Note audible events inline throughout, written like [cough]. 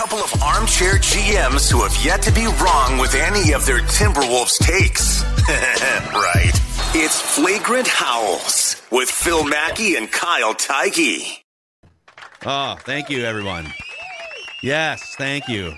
couple of armchair GMs who have yet to be wrong with any of their Timberwolves takes. [laughs] right. It's Flagrant Howls with Phil Mackey and Kyle Theige. Oh, thank you, everyone. Yes, thank you.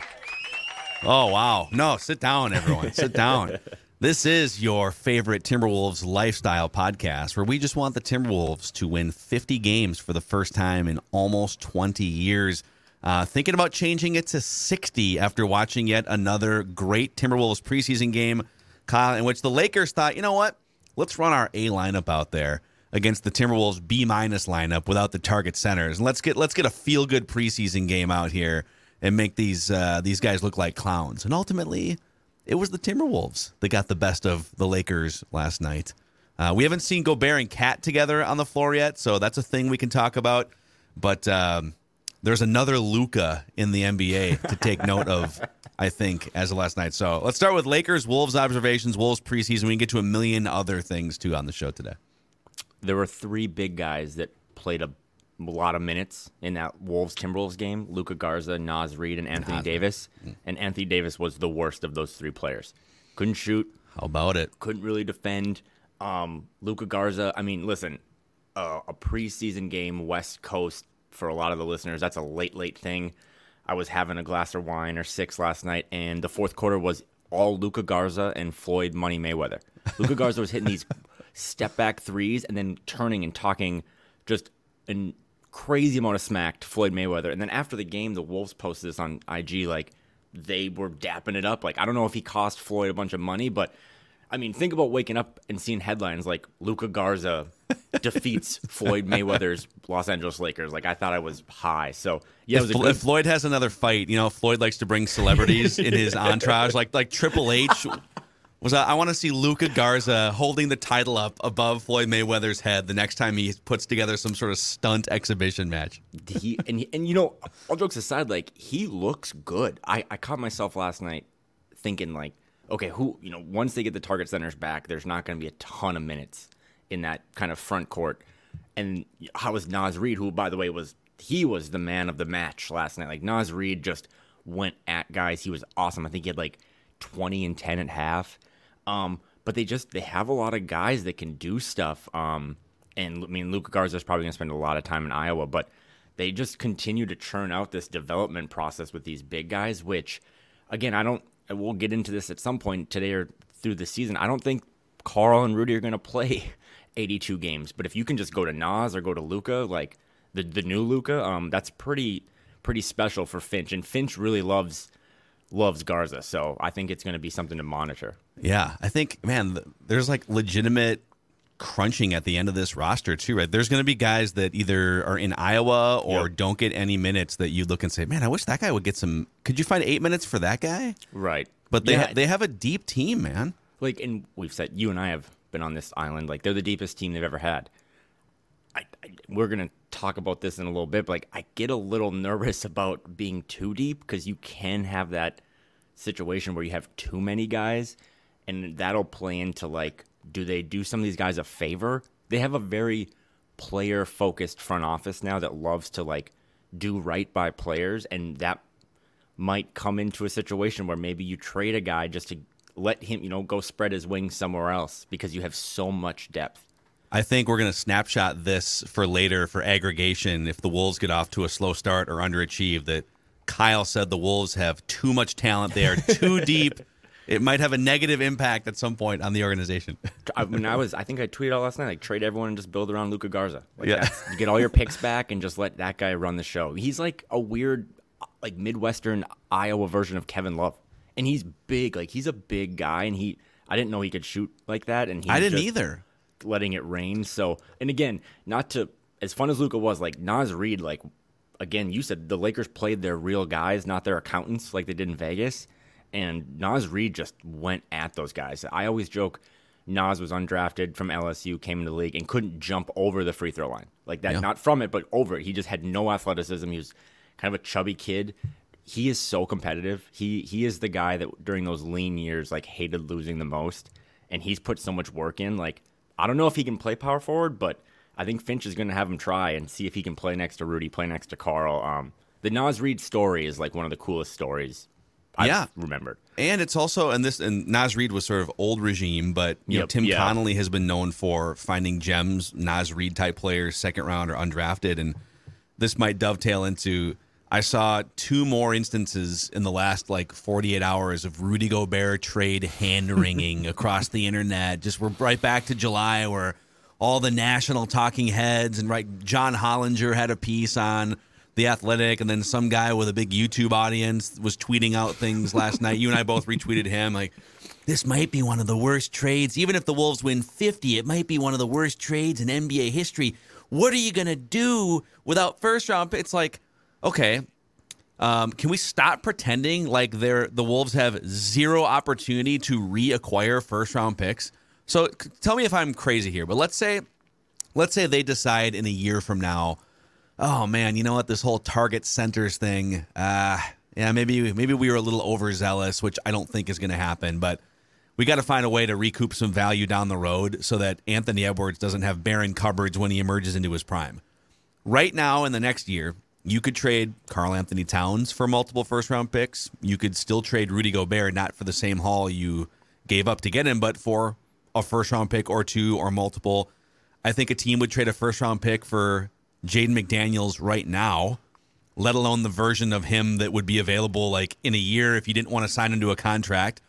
Oh, wow. No, sit down, everyone. [laughs] sit down. This is your favorite Timberwolves lifestyle podcast where we just want the Timberwolves to win 50 games for the first time in almost 20 years. Uh, thinking about changing it to 60 after watching yet another great Timberwolves preseason game, Kyle, in which the Lakers thought, you know what? Let's run our A lineup out there against the Timberwolves B minus lineup without the target centers. And let's get let's get a feel good preseason game out here and make these uh, these guys look like clowns. And ultimately, it was the Timberwolves that got the best of the Lakers last night. Uh, we haven't seen Gobert and Cat together on the floor yet, so that's a thing we can talk about. But um, there's another Luka in the NBA to take [laughs] note of, I think, as of last night. So let's start with Lakers, Wolves observations, Wolves preseason. We can get to a million other things too on the show today. There were three big guys that played a lot of minutes in that Wolves Timberwolves game: Luka Garza, Naz Reid, and Anthony Naz. Davis. Mm. And Anthony Davis was the worst of those three players. Couldn't shoot. How about it? Couldn't really defend. Um, Luka Garza. I mean, listen, uh, a preseason game, West Coast for a lot of the listeners, that's a late, late thing. I was having a glass of wine or six last night, and the fourth quarter was all Luka Garza and Floyd Money Mayweather. Luka Garza was hitting these [laughs] step back threes and then turning and talking just a crazy amount of smack to Floyd Mayweather. And then after the game, the Wolves posted this on IG like they were dapping it up. Like I don't know if he cost Floyd a bunch of money, but I mean, think about waking up and seeing headlines like Luka Garza [laughs] defeats Floyd Mayweather's Los Angeles Lakers. Like I thought I was high. So yeah, if, good... if, Floyd has another fight, you know, Floyd likes to bring celebrities in his [laughs] entourage, like like Triple H. Was I, I want to see Luka Garza holding the title up above Floyd Mayweather's head the next time he puts together some sort of stunt exhibition match. He and and you know, all jokes aside, like he looks good. I I caught myself last night thinking like okay, who you know, once they get the target centers back, there's not going to be a ton of minutes in that kind of front court. And how was Naz Reid, who by the way was he was the man of the match last night. Like Naz Reid just went at guys. He was awesome. I think he had like 20 and 10 at half. Um, but they just they have a lot of guys that can do stuff. Um, and I mean, Luka Garza is probably going to spend a lot of time in Iowa, but they just continue to churn out this development process with these big guys. Which, again, I don't we'll get into this at some point today or through the season. I don't think Carl and Rudy are going to play [laughs] 82 games, but if you can just go to Naz or go to Luka, like the the new Luka, um, that's pretty pretty special for Finch, and Finch really loves loves Garza, so I think it's going to be something to monitor. Yeah, I think man, there's like legitimate crunching at the end of this roster too, right? There's going to be guys that either are in Iowa or yep. don't get any minutes that you look and say, "Man, I wish that guy would get some." Could you find eight minutes for that guy? Right. But they yeah. ha- they have a deep team, man. Like, and we've said you and I have been on this island. Like, they're the deepest team they've ever had. I, I, we're gonna talk about this in a little bit, but like, I get a little nervous about being too deep because you can have that situation where you have too many guys, and that'll play into like do they do some of these guys a favor? They have a very player focused front office now that loves to like do right by players and that might come into a situation where maybe you trade a guy just to let him, you know, go spread his wings somewhere else because you have so much depth. I think we're going to snapshot this for later for aggregation if the Wolves get off to a slow start or underachieve that Kyle said the Wolves have too much talent. They are too [laughs] deep it might have a negative impact at some point on the organization. [laughs] I mean, I was, I think I tweeted out last night, like trade everyone and just build around Luka Garza. Like yeah, you get all your picks back and just let that guy run the show. He's like a weird, like Midwestern Iowa version of Kevin Love, and he's big. Like he's a big guy, and he, I didn't know he could shoot like that, and he I didn't either. Letting it rain. So, and again, not to as fun as Luka was, like Naz Reid, like again, you said the Lakers played their real guys, not their accountants like they did in Vegas. And Naz Reid just went at those guys. I always joke Naz was undrafted from LSU, came into the league, and couldn't jump over the free throw line. Like that, Yeah. not from it, but over it. He just had no athleticism. He was kind of a chubby kid. He is so competitive. He he is the guy that during those lean years like hated losing the most. And he's put so much work in. Like, I don't know if he can play power forward, but I think Finch is gonna have him try and see if he can play next to Rudy, play next to Carl. Um the Naz Reid story is like one of the coolest stories I've Yeah. remembered. And it's also and this and Naz Reid was sort of old regime, but you know Tim yeah. Connolly has been known for finding gems, Naz Reid type players, second round or undrafted, and this might dovetail into. I saw two more instances in the last like 48 hours of Rudy Gobert trade hand [laughs] wringing across the internet. Just we're right back to July where all the national talking heads and right John Hollinger had a piece on the athletic and then some guy with a big youtube audience was tweeting out things last night. You and i both retweeted him like this might be one of the worst trades. Even if the wolves win 50 it might be one of the worst trades in nba history. What are you going to do without first round it's like okay um, can we stop pretending like they're the wolves have zero opportunity to reacquire first round picks? So tell me if i'm crazy here but let's say let's say they decide in a year from now oh man, you know what? This whole target centers thing, uh, yeah, maybe maybe we were a little overzealous, which I don't think is going to happen. But we got to find a way to recoup some value down the road so that Anthony Edwards doesn't have barren cupboards when he emerges into his prime. Right now, in the next year, you could trade Carl Anthony Towns for multiple first round picks. You could still trade Rudy Gobert, not for the same haul you gave up to get him, but for a first round pick or two or multiple. I think a team would trade a first round pick for Jaden McDaniels right now, let alone the version of him that would be available like in a year if you didn't want to sign into a contract.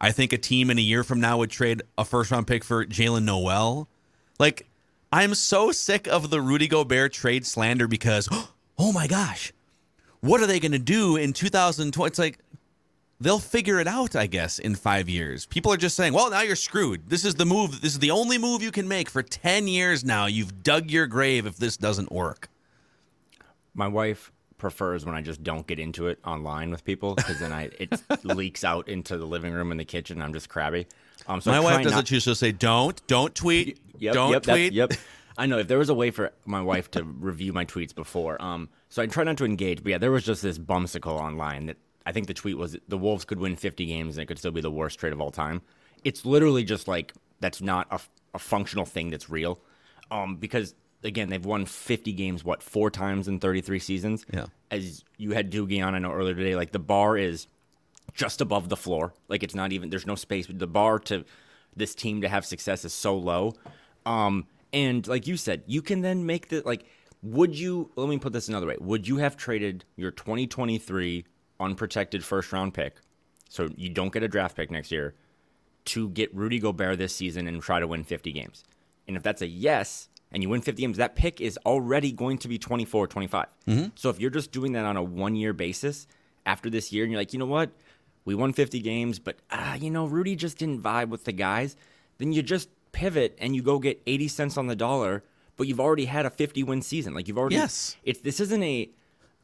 I think a team in a year from now would trade a first round pick for Jaylen Nowell. Like, I'm so sick of the Rudy Gobert trade slander because, [gasps] oh my gosh, what are they going to do in 2020? It's like, they'll figure it out, I guess, in five years. People are just saying, well, now you're screwed. This is the move. This is the only move you can make for 10 years now. You've dug your grave if this doesn't work. My wife prefers when I just don't get into it online with people because then I it [laughs] leaks out into the living room and the kitchen. And I'm just crabby. Um, so My wife does not-. She'll say, don't, don't tweet. Yep, don't yep, tweet. Yep. [laughs] I know if there was a way for my wife to review my tweets before, um, so I try not to engage. But yeah, there was just this bumsicle online that I think the tweet was the Wolves could win 50 games and it could still be the worst trade of all time. It's literally just like that's not a, a functional thing that's real, um, because again they've won 50 games what four times in 33 seasons. Yeah. As you had Doogie on, I know earlier today, like the bar is just above the floor. Like it's not even there's no space. The bar to this team to have success is so low. Um, and like you said, you can then make the like. Would you? Let me put this another way. Would you have traded your 2023 unprotected first round pick, so you don't get a draft pick next year, to get Rudy Gobert this season and try to win 50 games? And if that's a yes, and you win 50 games, that pick is already going to be 24, 25. So if you're just doing that on a one year basis after this year, and you're like, you know what? We won 50 games, but uh, you know, Rudy just didn't vibe with the guys. Then you just pivot and you go get 80 cents on the dollar, but you've already had a 50 win season. Like you've already Yes. It's this isn't a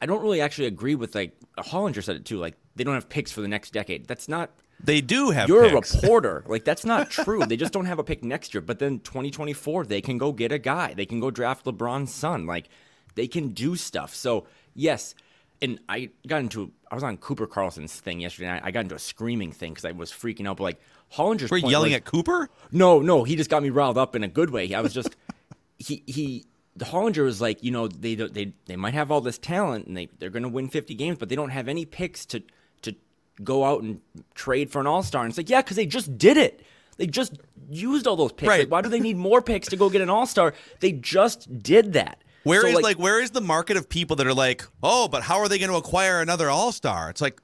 I don't really actually agree with like Hollinger said it too. Like they don't have picks for the next decade. That's not They do have you're picks. a [laughs] reporter. Like that's not true. they just don't have a pick next year. But then 2024, they can go get a guy. They can go draft LeBron's son. Like they can do stuff. So yes, and I got into I was on Cooper Carlson's thing yesterday. And I, I got into a screaming thing because I was freaking out. But like Hollinger's We're yelling was- at Cooper? no, no, he just got me riled up in a good way. I was just [laughs] he he the Hollinger was like, you know, they they they might have all this talent and they they're going to win 50 games, but they don't have any picks to to go out and trade for an All-Star. And it's like, yeah, cuz they just did it. They just used all those picks. Right. Like, why do they need more picks to go get an All-Star? They just did that. Where is So, like, where is the market of people that are like, oh, but how are they going to acquire another All Star? It's like,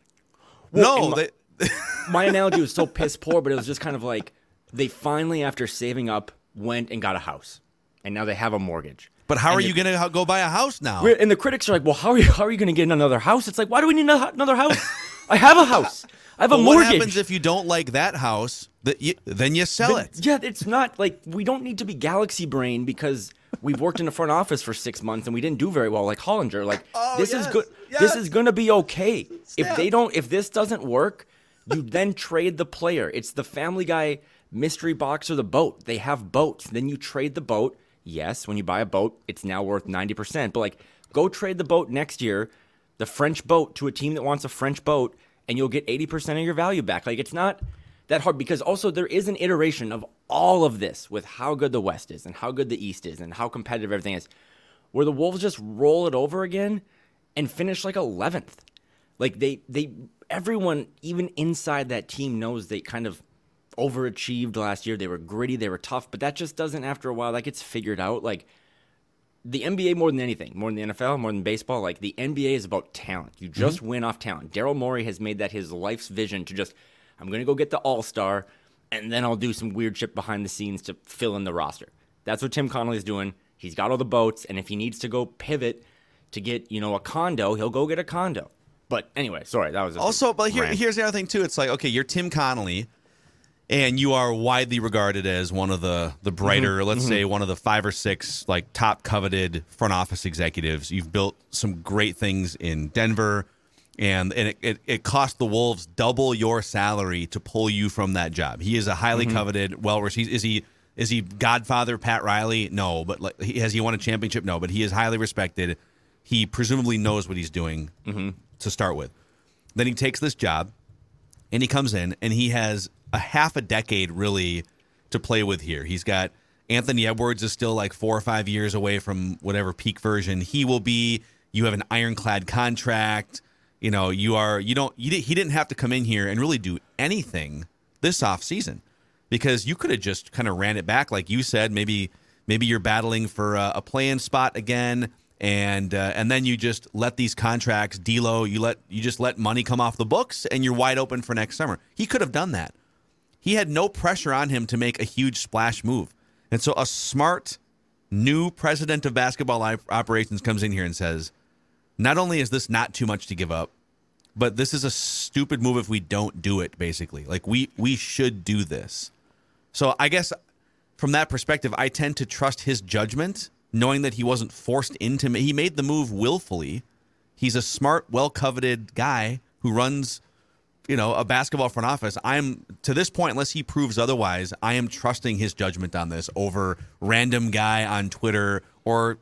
no, my- they, [laughs] my analogy was so piss poor, but it was just kind of like they finally, after saving up, went and got a house, and now they have a mortgage. But how And are the- you going to go buy a house now? And the critics are like, "Well, how are you? How are you going to get another house?" It's like, why do we need another house? [laughs] I have a house. I have a mortgage. what happens if you don't like that house? That you, then you sell it. yeah, it's not like we don't need to be galaxy brain because we've worked in the front office for six months and we didn't do very well, like Hollinger. Like Oh, this is yes, good. yes. This is gonna be okay. If they don't, if this doesn't work, you then trade the player. It's the Family Guy mystery box or the boat. They have boats. Then you trade the boat. Yes, when you buy a boat, it's now worth ninety percent. But like, go trade the boat next year, the French boat to a team that wants a French boat, and you'll get eighty percent of your value back. Like it's not that hard because also there is an iteration of all of this with how good the West is and how good the East is and how competitive everything is, where the Wolves just roll it over again and finish like 11th. Like they they everyone even inside that team knows they kind of overachieved last year. They were gritty, they were tough, but that just doesn't after a while that gets figured out. Like the NBA more than anything, more than the NFL, more than baseball, like the NBA is about talent. You just mm-hmm. win off talent. Daryl Morey has made that his life's vision to just I'm going to go get the All-Star and then I'll do some weird shit behind the scenes to fill in the roster. That's what Tim Connolly's doing. He's got all the boats and if he needs to go pivot to get, you know, a condo, he'll go get a condo. But anyway, sorry, that was Also, but here, here's the other thing too. It's like okay, you're Tim Connolly, and you are widely regarded as one of the the brighter, Mm-hmm. let's say one of the five or six like top coveted front office executives. You've built some great things in Denver, and and it, it, it cost the Wolves double your salary to pull you from that job. He is a highly Mm-hmm. coveted, well received. Is he? Is he Godfather Pat Riley? No, but like, he, has he won a championship? No, but he is highly respected. He presumably knows what he's doing to start with. Then he takes this job and he comes in and he has a half a decade really to play with here. He's got Anthony Edwards is still like four or five years away from whatever peak version he will be. You have an ironclad contract. You know, you are you don't you did, he didn't have to come in here and really do anything this off season because you could have just kind of ran it back like you said. Maybe maybe you're battling for a, a play-in spot again and uh, and then you just let these contracts D'Lo, you let you just let money come off the books, and you're wide open for next summer. He could have done that. He had no pressure on him to make a huge splash move, and so a smart new president of basketball operations comes in here and says, not only is this not too much to give up, but this is a stupid move if we don't do it. Basically, like we we should do this. So I guess from that perspective, I tend to trust his judgment, knowing that he wasn't forced into. He made the move willfully. He's a smart, well coveted guy who runs, you know, a basketball front office. I'm to this point, unless he proves otherwise, I am trusting his judgment on this over random guy on Twitter or,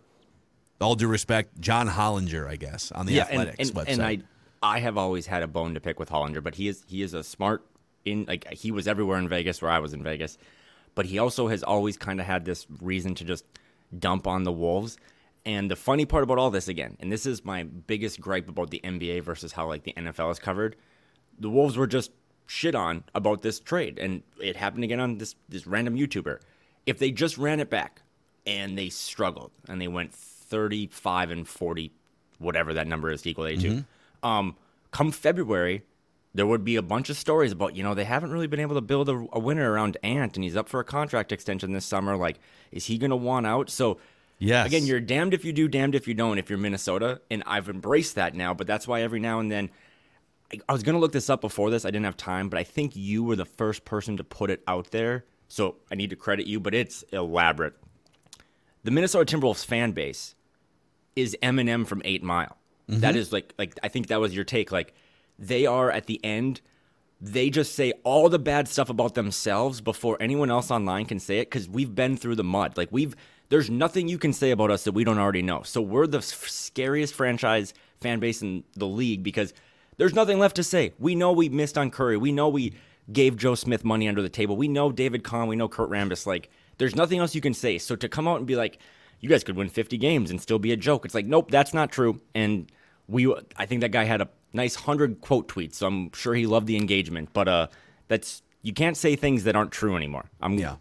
all due respect, John Hollinger, I guess, on the and, Athletics and, website. and I I have always had a bone to pick with Hollinger, but he is he is a smart in like he was everywhere in Vegas where I was in Vegas, but he also has always kind of had this reason to just dump on the Wolves. And the funny part about all this again, and this is my biggest gripe about the NBA versus how like the NFL is covered, the Wolves were just shit on about this trade, and it happened again on this this random YouTuber. If they just ran it back and they struggled and they went 35 and 40 whatever that number is to equal 82 um come february there would be a bunch of stories about you know they haven't really been able to build a, a winner around ant and he's up for a contract extension this summer like is he going to want out so Yes. again you're damned if you do damned if you don't if you're minnesota and i've embraced that now but that's why every now and then I- was going to look this up before this. I didn't have time, but I think you were the first person to put it out there. So I need to credit you, but it's elaborate. The Minnesota Timberwolves fan base is Eminem from 8 Mile. Mm-hmm. That is like like I think that was your take like they are at the end they just say all the bad stuff about themselves before anyone else online can say it cuz we've been through the mud. Like we've there's nothing you can say about us that we don't already know. So we're the f- scariest franchise fan base in the league because there's nothing left to say. We know we missed on Curry. We know we gave Joe Smith money under the table. We know David Kahn. We know Kurt Rambis. Like, there's nothing else you can say. So to come out and be like, you guys could win 50 games and still be a joke. It's like, nope, that's not true. And we, I think that guy had a nice hundred quote tweets. So I'm sure he loved the engagement. But uh, that's you can't say things that aren't true anymore. I'm Yeah.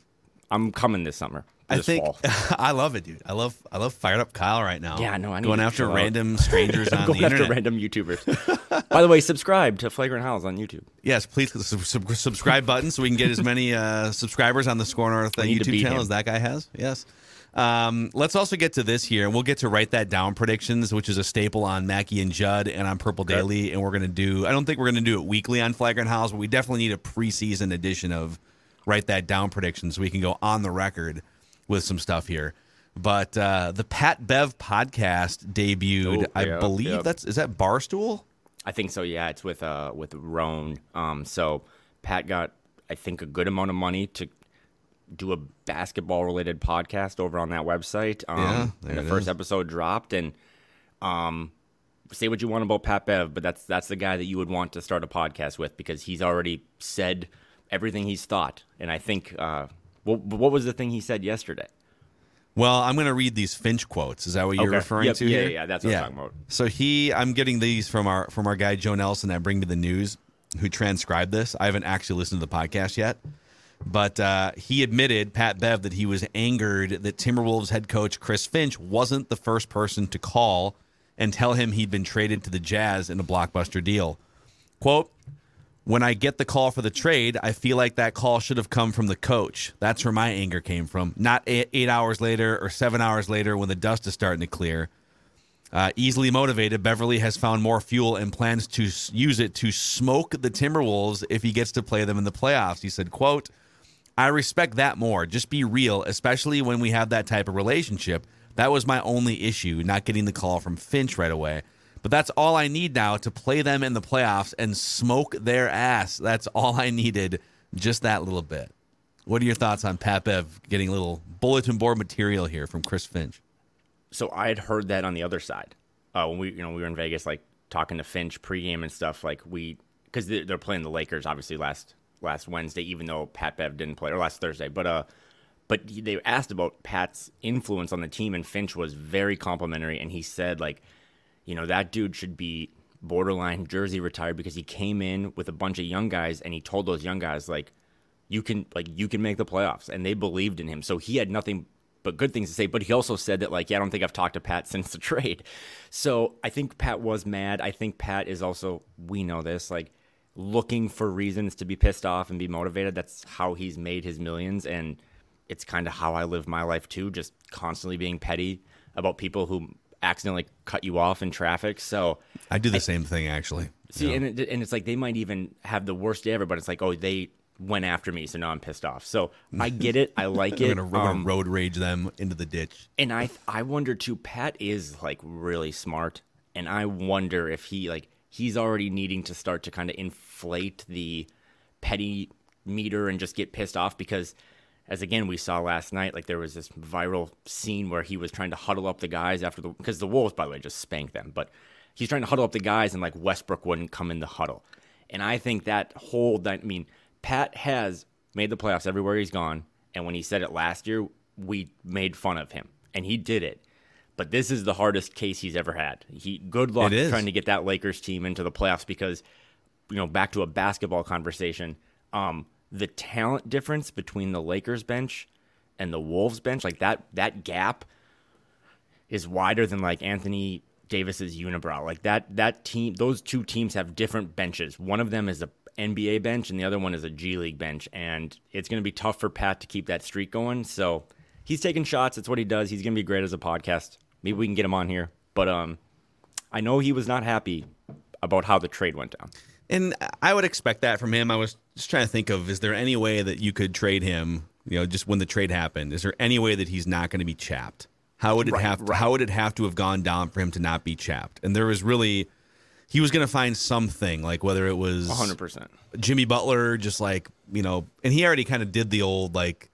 I'm coming this summer. I think fall. [laughs] I love it, dude. I love I love fired up Kyle right now. Yeah, no, I need going after chill out. random strangers [laughs] on going the after internet. random YouTubers. [laughs] By the way, subscribe to Flagrant Howls on YouTube. Yes, please click the sub- sub- subscribe button so we can get as many uh, subscribers on the Score North uh, We need to YouTube beat channel him. as that guy has. Yes. Um, let's also get to this here, and we'll get to write that down predictions, which is a staple on Mackey and Judd and on Purple Daily. And we're gonna do. I don't think we're gonna do it weekly on Flagrant Howls, but we definitely need a preseason edition of write that down predictions so we can go on the record with some stuff here. But uh, the Pat Bev podcast debuted. Oh, I believe yeah. that's is that Barstool. I think so. Yeah, it's with uh with Rone. Um, so Pat got I think a good amount of money to do a basketball related podcast over on that website. Um, Yeah, and the it first is. episode dropped, and um, say what you want about Pat Bev, but that's that's the guy that you would want to start a podcast with because he's already said everything he's thought. And I think uh, what what was the thing he said yesterday? Well, I'm going to read these Finch quotes. Is that what you're Okay. referring Yep, to yeah, here? yeah, that's what I'm talking about. So he, I'm getting these from our from our guy Joe Nelson at Bring Me the News, who transcribed this. I haven't actually listened to the podcast yet, but uh, he admitted Pat Bev that he was angered that Timberwolves head coach Chris Finch wasn't the first person to call and tell him he'd been traded to the Jazz in a blockbuster deal. Quote. When I get the call for the trade, I feel like that call should have come from the coach. That's where my anger came from. Not eight, eight hours later or seven hours later when the dust is starting to clear. Uh, easily motivated, Beverley has found more fuel and plans to use it to smoke the Timberwolves if he gets to play them in the playoffs. He said, "quote I respect that more. Just be real, especially when we have that type of relationship. That was my only issue, not getting the call from Finch right away. But that's all I need now to play them in the playoffs and smoke their ass. That's all I needed, just that little bit. What are your thoughts on Pat Bev getting a little bulletin board material here from Chris Finch? so I had heard that on the other side uh, when we you know we were in Vegas like talking to Finch pregame and stuff like we because they're, playing the Lakers obviously last last Wednesday even though Pat Bev didn't play or last Thursday but uh but they asked about Pat's influence on the team and Finch was very complimentary and he said like you know that dude should be borderline jersey retired because he came in with a bunch of young guys and he told those young guys like you can like you can make the playoffs. And they believed in him. So he had nothing but good things to say. But he also said that like yeah i don't think i've talked to pat [laughs] since the trade. So i think pat was mad. I think pat is also we know this like looking for reasons to be pissed off and be motivated. That's how he's made his millions. And it's kind of how i live my life too just constantly being petty about people who accidentally cut you off in traffic so I do the same thing, actually. See, and it, and it's like they might even have the worst day ever, but it's like, oh, they went after me, so now I'm pissed off. So I get it, I like [laughs] it, gonna, we're gonna um, road rage them into the ditch. and I I wonder too. Pat is like really smart, and I wonder if he like he's already needing to start to kind of inflate the petty meter and just get pissed off because. As again we saw last night, like there was this viral scene where he was trying to huddle up the guys after the because the Wolves, by the way, just spanked them. But he's trying to huddle up the guys, and like Westbrook wouldn't come in the huddle. And I think that whole, dy- I mean, Pat has made the playoffs everywhere he's gone. And when he said it last year, we made fun of him, and he did it. But this is the hardest case he's ever had. He good luck trying to get that Lakers team into the playoffs because, you know, back to a basketball conversation. Um, the talent difference between the Lakers bench and the Wolves bench, like that, that gap is wider than like Anthony Davis's unibrow. Like that that team those two teams have different benches. One of them is a NBA bench and the other one is a G League bench and it's going to be tough for Pat to keep that streak going. So, he's taking shots. It's what he does. He's going to be great as a podcast. Maybe we can get him on here. But um I know he was not happy about how the trade went down. And I would expect that from him. I was just trying to think of is there any way that you could trade him, you know, just when the trade happened? Is there any way that he's not going to be chapped? How would it Right, have right. how would it have to have gone down for him to not be chapped? And there was really he was going to find something like whether it was 100%. Jimmy Butler just like, you know, and he already kind of did the old like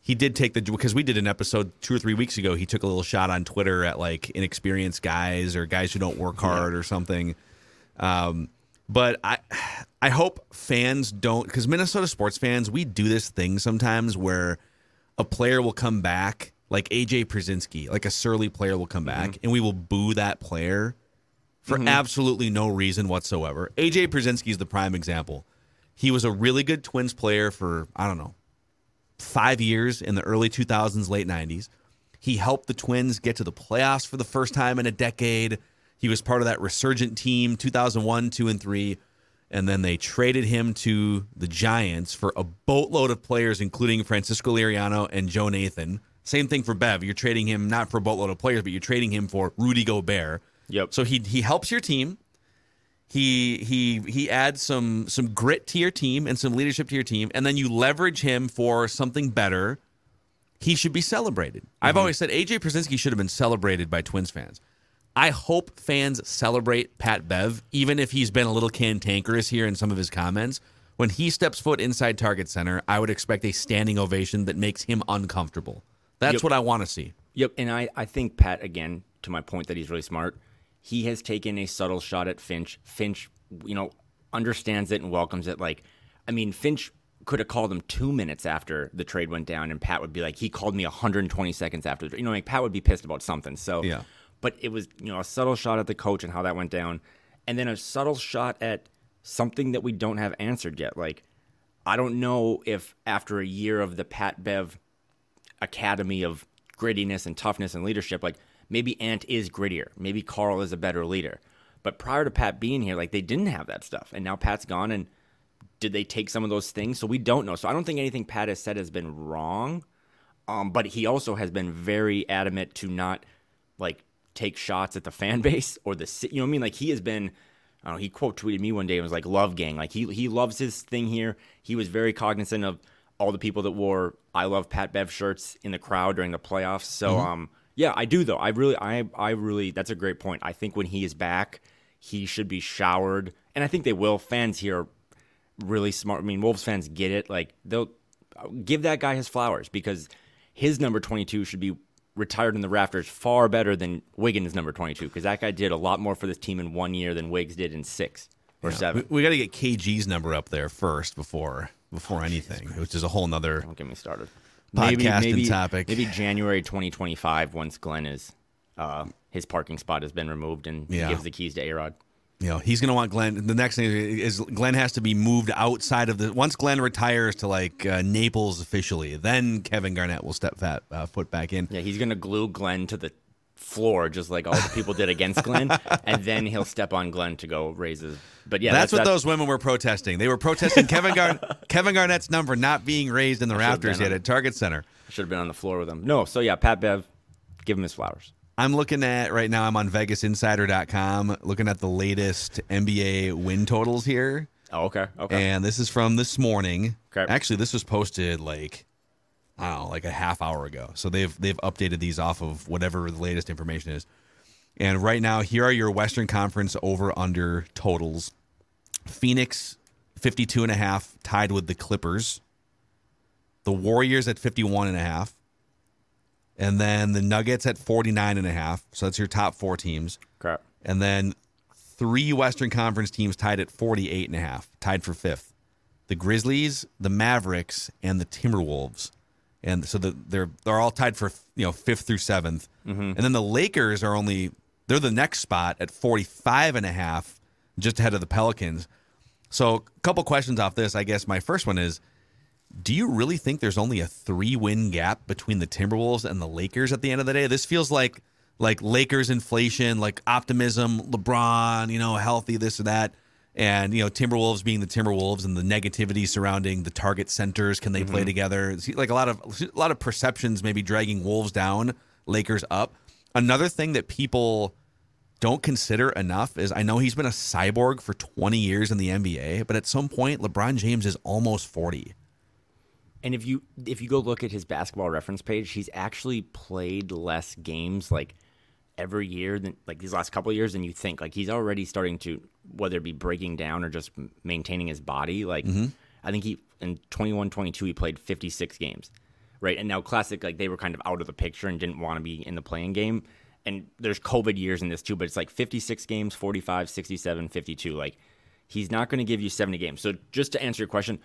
he did take the because we did an episode two or three weeks ago. He took a little shot on Twitter at like inexperienced guys or guys who don't work hard or something. Um, but I, I hope fans don't because Minnesota sports fans we do this thing sometimes where a player will come back like AJ Pierzynski, like a surly player will come mm-hmm. back and we will boo that player for mm-hmm. absolutely no reason whatsoever. AJ Pierzynski is the prime example. He was a really good Twins player for I don't know five years in the early 2000s, late 90s. He helped the Twins get to the playoffs for the first time in a decade. He was part of that resurgent team, 2001, 2, and 3. And then they traded him to the Giants for a boatload of players, including Francisco Liriano and Joe Nathan. Same thing for Bev. You're trading him not for a boatload of players, but you're trading him for Rudy Gobert. Yep. So he he helps your team. He he he adds some some grit to your team and some leadership to your team, and then you leverage him for something better he should be celebrated. I've mm-hmm. always said AJ Pierzynski should have been celebrated by Twins fans. I hope fans celebrate Pat Bev, even if he's been a little cantankerous here in some of his comments. When he steps foot inside Target Center, I would expect a standing ovation that makes him uncomfortable. That's Yep. what I want to see. Yep, and I, I think Pat again to my point that he's really smart. He has taken a subtle shot at Finch. Finch, you know, understands it and welcomes it. Like, I mean, Finch could have called him two minutes after the trade went down, and Pat would be like, he called me 120 seconds after. The, you know, like Pat would be pissed about something. So, Yeah. But it was you know a subtle shot at the coach and how that went down, and then a subtle shot at something that we don't have answered yet. Like, I don't know if after a year of the Pat Bev academy of grittiness and toughness and leadership. Like maybe Ant is grittier. Maybe Carl is a better leader. But prior to Pat being here, like they didn't have that stuff. And now Pat's gone and did they take some of those things? So we don't know. So I don't think anything Pat has said has been wrong. Um, but he also has been very adamant to not like take shots at the fan [laughs] base or the city. you know what I mean? Like he has been I don't know, he quote tweeted me one day and was like love gang. Like he he loves his thing here. He was very cognizant of all the people that wore I love Pat Bev shirts in the crowd during the playoffs. So um yeah, I do though. I really I I really that's a great point. I think when he is back, he should be showered. And I think they will. Fans here are really smart. I mean, Wolves fans get it. Like they'll give that guy his flowers because his number 22 should be retired in the rafters far better than Wiggins' number 22 because that guy did a lot more for this team in one year than Wiggs did in six or We, seven. we got to get KG's number up there first before before anything, which is a whole nother. Don't get me started. Podcasting topic. Maybe January 2025 once Glenn is uh, his parking spot has been removed and he Yeah. gives the keys to Arod. You know, he's going to want Glenn. The next thing is Glenn has to be moved outside of the. Once Glenn retires to like uh, Naples officially, then Kevin Garnett will step fat uh, foot back in. Yeah, he's gonna glue Glenn to the floor just like all the people did against Glenn, [laughs] and then he'll step on Glenn to go raise his. But yeah, that's, what those women were protesting. They were protesting Kevin Gar- [laughs] Kevin Garnett's number not being raised in the rafters yet on- at Target Center. should have been on the floor with him. No, so yeah, Pat Bev, give him his flowers. I'm looking at right now. I'm on VegasInsider.com, looking at the latest NBA win totals here, Oh, okay, okay. and this is from this morning. Okay. Actually, this was posted like I don't know, like a half hour ago. So they've they've updated these off of whatever the latest information is. And right now, here are your Western Conference over under totals. Phoenix 52 and a half tied with the Clippers. The Warriors at 51 and a half. And then the Nuggets at 49 and a half. So that's your top 4 teams. Crap. And then three Western Conference teams tied at 48 and a half, tied for 5th. The Grizzlies, the Mavericks, and the Timberwolves. And so the, they're they're all tied for you know fifth through 7th mm-hmm. and then the Lakers are only they're the next spot at 45 and a half, just ahead of the Pelicans. So a couple questions off this. I guess my first one is, do you really think there's only a three win gap between the Timberwolves and the Lakers at the end of the day? This feels like like Lakers inflation, like optimism, LeBron, you know, healthy, this or that. And you know, Timberwolves being the Timberwolves and the negativity surrounding the target centers, can they play mm-hmm. together? Like a lot of a lot of perceptions maybe dragging Wolves down, Lakers up. Another thing that people don't consider enough is I know he's been a cyborg for 20 years in the NBA, but at some point LeBron James is almost 40. And if you if you go look at his basketball reference page, he's actually played less games like every year than like these last couple of years than you think. Like he's already starting to whether it be breaking down or just maintaining his body. Like mm-hmm. I think he in 21 22 he played 56 games. Right? And now classic like they were kind of out of the picture and didn't want to be in the playing game. And there's COVID years in this too, but it's like 56 games, 45, 67, 52. Like he's not going to give you 70 games. So just to answer your question,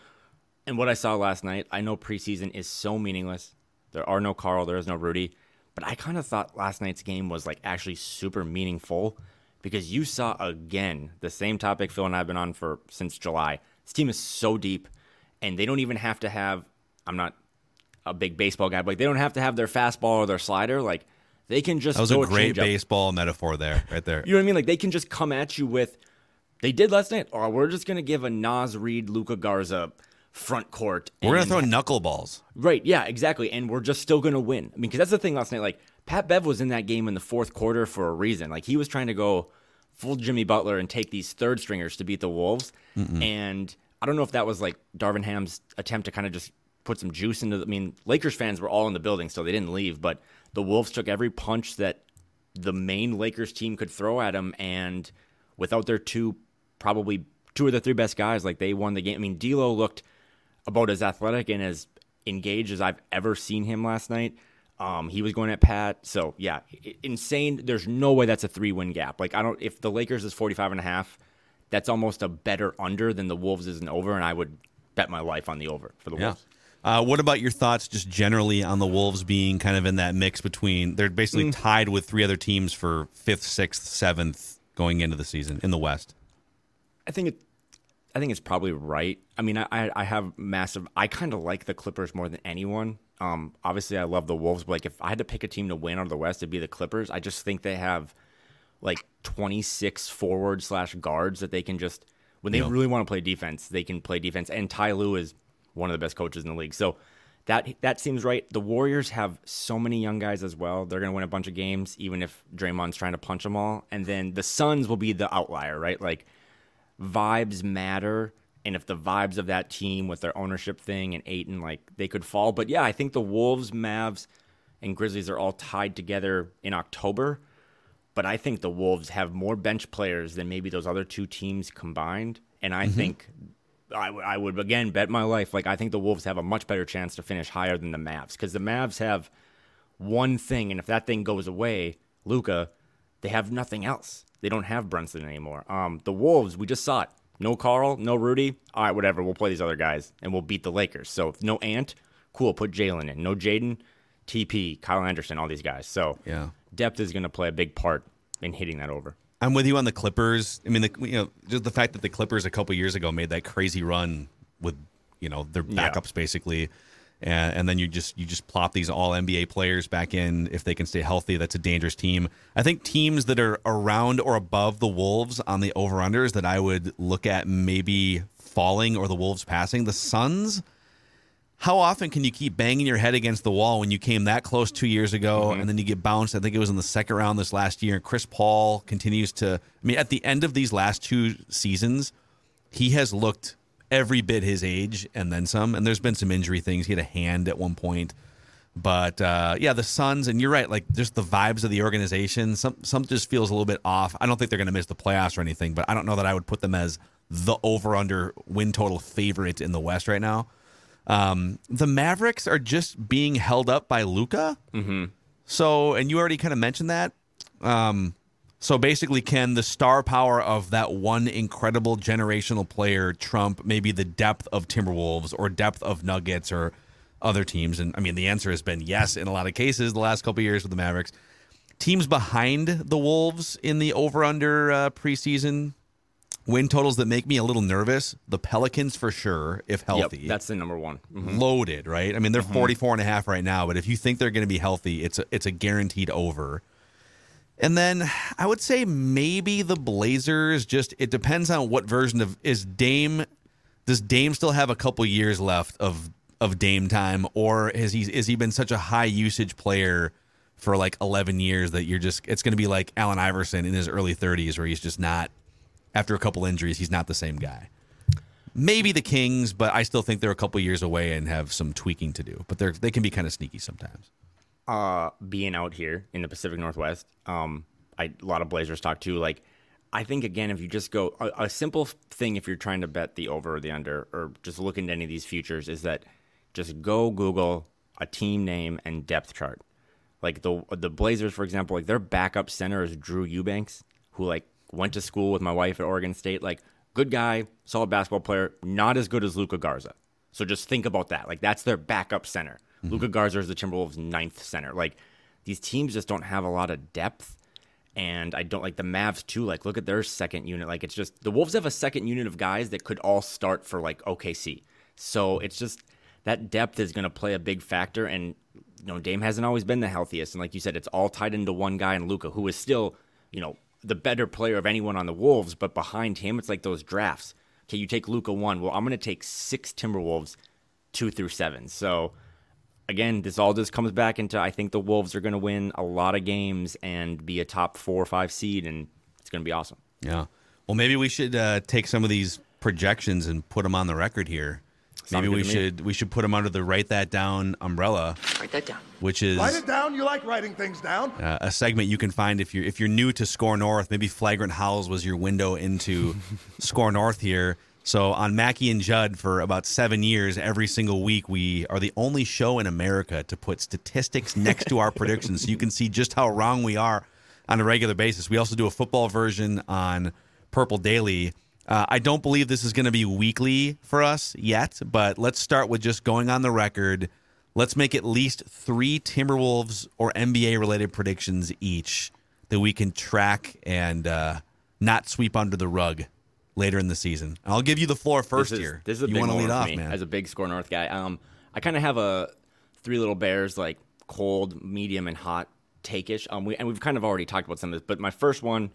and what I saw last night, I know preseason is so meaningless. There are no Carl, there is no Rudy, but I kind of thought last night's game was like actually super meaningful because you saw again the same topic Phil and I've been on for since July. This team is so deep, and they don't even have to have. I'm not a big baseball guy, but like, they don't have to have their fastball or their slider. Like they can just That was a great baseball metaphor there, right there. [laughs] You know what I mean? Like they can just come at you with. They did last night. Or we're just gonna give a Naz Reid, Luka Garza front court. We're going to and- throw knuckleballs. Right, yeah, exactly. And we're just still going to win. I mean, because that's the thing last night. Like, Pat Bev was in that game in the fourth quarter for a reason. Like, he was trying to go full Jimmy Butler and take these third stringers to beat the Wolves. And I don't know if that was like Darvin Ham's attempt to kind of just put some juice into. The, I mean, Lakers fans were all in the building, so they didn't leave. But the Wolves took every punch that the main Lakers team could throw at them, and without their two, probably two of the three best guys, like they won the game. I mean, D'Lo looked about as athletic and as engaged as I've ever seen him last night. Um, he was going at Pat. So yeah, insane. There's no way that's a three win gap. Like I don't, if the Lakers is 45 and a half, that's almost a better under than the Wolves is an over. And I would bet my life on the over for the Yeah. Wolves. Uh, what about your thoughts just generally on the Wolves being kind of in that mix between they're basically Mm. tied with three other teams for fifth, sixth, seventh going into the season in the West? I think it. I think it's probably right. I mean, I I have massive. I kind of like the Clippers more than anyone. Um, obviously, I love the Wolves, but like if I had to pick a team to win out of the West, it'd be the Clippers. I just think they have like 26 forward slash guards that they can just when they really want to play defense, they can play defense. And Ty Lue is one of the best coaches in the league, so that that seems right. The Warriors have so many young guys as well. They're going to win a bunch of games, even if Draymond's trying to punch them all. And then the Suns will be the outlier, right? Like vibes matter. And if the vibes of that team with their ownership thing and Ayton, like they could fall. But yeah, I think the Wolves, Mavs, and Grizzlies are all tied together in October. But I think the Wolves have more bench players than maybe those other two teams combined. And I mm-hmm. think I, w- I would again bet my life. Like I think the Wolves have a much better chance to finish higher than the Mavs because the Mavs have one thing, and if that thing goes away, Luka, they have nothing else. They don't have Brunson anymore. Um, the Wolves, we just saw it. No Carl, no Rudy. All right, whatever. We'll play these other guys and we'll beat the Lakers. So if no Ant, cool. Put Jalen in. No Jaden, TP, Kyle Anderson, all these guys. So Yeah. depth is going to play a big part in hitting that over. I'm with you on the Clippers. I mean, the, you know, just the fact that the Clippers a couple years ago made that crazy run with, you know, their Yeah. backups basically, and, and then you just you just plop these all NBA players back in if they can stay healthy. That's a dangerous team. I think teams that are around or above the Wolves on the over unders that I would look at maybe falling or the Wolves passing. The Suns. How often can you keep banging your head against the wall when you came that close two years ago mm-hmm. and then you get bounced? I think it was in the second round this last year. And Chris Paul continues to, I mean, at the end of these last two seasons, he has looked every bit his age and then some. And there's been some injury things. He had a hand at one point. But uh, yeah, the Suns, and you're right, like just the vibes of the organization, some some just feels a little bit off. I don't think they're going to miss the playoffs or anything, but I don't know that I would put them as the over under win total favorite in the West right now. Um, the Mavericks are just being held up by Luka. Mm-hmm. So, and you already kind of mentioned that. Um, so basically, can the star power of that one incredible generational player trump maybe the depth of Timberwolves or depth of Nuggets or other teams? And I mean, the answer has been yes in a lot of cases the last couple of years with the Mavericks. Teams behind the Wolves in the over under uh, preseason win totals that make me a little nervous. The Pelicans for sure, if healthy. Yep, that's the number one. Mhm. loaded, right? I mean, they're 44 and a half right now, but if you think they're going to be healthy, it's a, it's a guaranteed over. And then I would say maybe the Blazers just it depends on what version of is Dame does Dame still have a couple years left of of Dame time or has he is he been such a high usage player for like 11 years that you're just it's going to be like Allen Iverson in his early 30s where he's just not after a couple injuries he's not the same guy. Maybe the Kings, but I still think they're a couple years away and have some tweaking to do. But they're they can be kind of sneaky sometimes. Uh, being out here in the Pacific Northwest, um, I, a lot of Blazers talk too. Like, I think again, if you just go a, a simple thing, if you're trying to bet the over or the under, or just look into any of these futures, is that just go Google a team name and depth chart. Like the the Blazers, for example, like their backup center is Drew Eubanks, who like went to school with my wife at Oregon State. Like, good guy, solid basketball player, not as good as Luka Garza. So just think about that. Like that's their backup center. Mm-hmm. Luka Garza is the Timberwolves' ninth center. Like these teams just don't have a lot of depth. And I don't like the Mavs too. Like, look at their second unit. Like, it's just the Wolves have a second unit of guys that could all start for like OKC. So it's just that depth is going to play a big factor. And you know, Dame hasn't always been the healthiest. And like you said, it's all tied into one guy and Luka, who is still, you know, the better player of anyone on the Wolves. But behind him, it's like those drafts. Okay, you take Luka one. Well, I'm going to take six Timberwolves, two through seven. So again, this all just comes back into I think the Wolves are going to win a lot of games and be a top four or five seed, and it's going to be awesome. Yeah. Well, maybe we should uh, take some of these projections and put them on the record here. Maybe we should we should put them under the write that down umbrella, Write that down. which is Write it down. You like writing things down. uh, a segment you can find if you're if you're new to Score North. Maybe Flagrant Howls was your window into [laughs] Score North here. So on Mackey and Judd for about seven years, every single week we are the only show in America to put statistics next to our predictions, so you can see just how wrong we are on a regular basis. We also do a football version on Purple Daily. Uh, I don't believe this is going to be weekly for us yet, but let's start with just going on the record. Let's make at least three Timberwolves or NBA related predictions each that we can track and uh, not sweep under the rug later in the season. I'll give you the floor first this is, here. This is a you wanna lead off, me man? as a big score north guy. Um, I kind of have a three little bears like cold, medium, and hot take-ish. Um, we and we've kind of already talked about some of this, but my first one,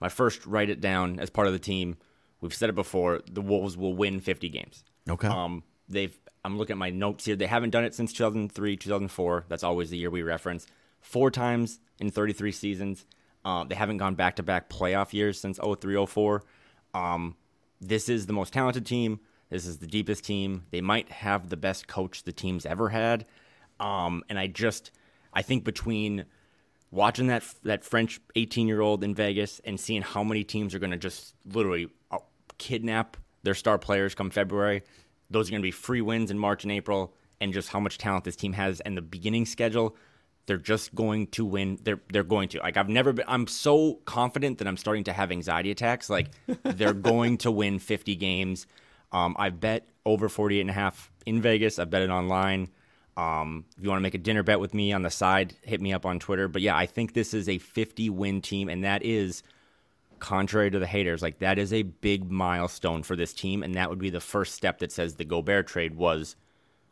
my first write it down as part of the team. We've said it before. The Wolves will win 50 games. Okay. Um, they've. I'm looking at my notes here. They haven't done it since 2003, 2004. That's always the year we reference. Four times in 33 seasons. Uh, they haven't gone back to back playoff years since 03, 04. Um, this is the most talented team. This is the deepest team. They might have the best coach the team's ever had. Um, and I just, I think between watching that that French 18 year old in Vegas and seeing how many teams are going to just literally uh, kidnap their star players come February, those are going to be free wins in March and April, and just how much talent this team has and the beginning schedule. They're just going to win. They're they're going to. Like I've never been. I'm so confident that I'm starting to have anxiety attacks. Like [laughs] they're going to win 50 games. Um, I bet over 48 and a half in Vegas. I bet it online. Um, if you want to make a dinner bet with me on the side, hit me up on Twitter. But yeah, I think this is a 50 win team, and that is contrary to the haters. Like that is a big milestone for this team, and that would be the first step that says the Gobert trade was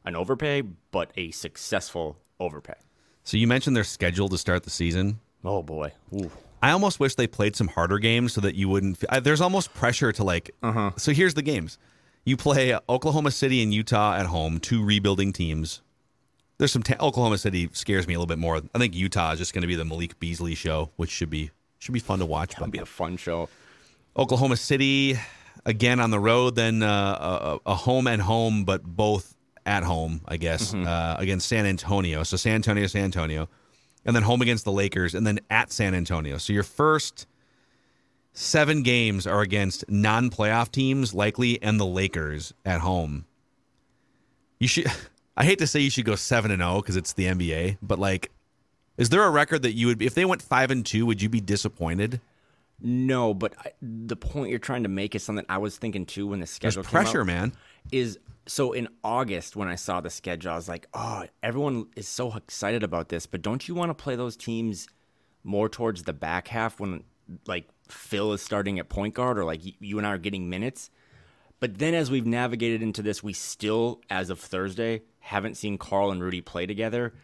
an overpay, but a successful overpay. So you mentioned their schedule to start the season. Oh boy, Ooh. I almost wish they played some harder games so that you wouldn't. I, there's almost pressure to like. Uh-huh. So here's the games: you play Oklahoma City and Utah at home, two rebuilding teams. There's some ta- Oklahoma City scares me a little bit more. I think Utah is just going to be the Malik Beasley show, which should be should be fun to watch. that'd be a fun show. Oklahoma City again on the road, then uh, a, a home and home, but both at home, I guess, uh, against San Antonio. So San Antonio, San Antonio, and then home against the Lakers, and then at San Antonio. So your first seven games are against non-playoff teams, likely, and the Lakers at home. You should. [laughs] I hate to say you should go seven and zero because it's the NBA, but like, is there a record that you would, if they went five and two, would you be disappointed? No, but I, the point you're trying to make is something I was thinking too when the There's schedule came pressure, out, man. Is so in August when I saw the schedule, I was like, oh, everyone is so excited about this, but don't you want to play those teams more towards the back half when like Phil is starting at point guard or like you and I are getting minutes? But then as we've navigated into this, we still, as of Thursday, haven't seen Karl and Rudy play together.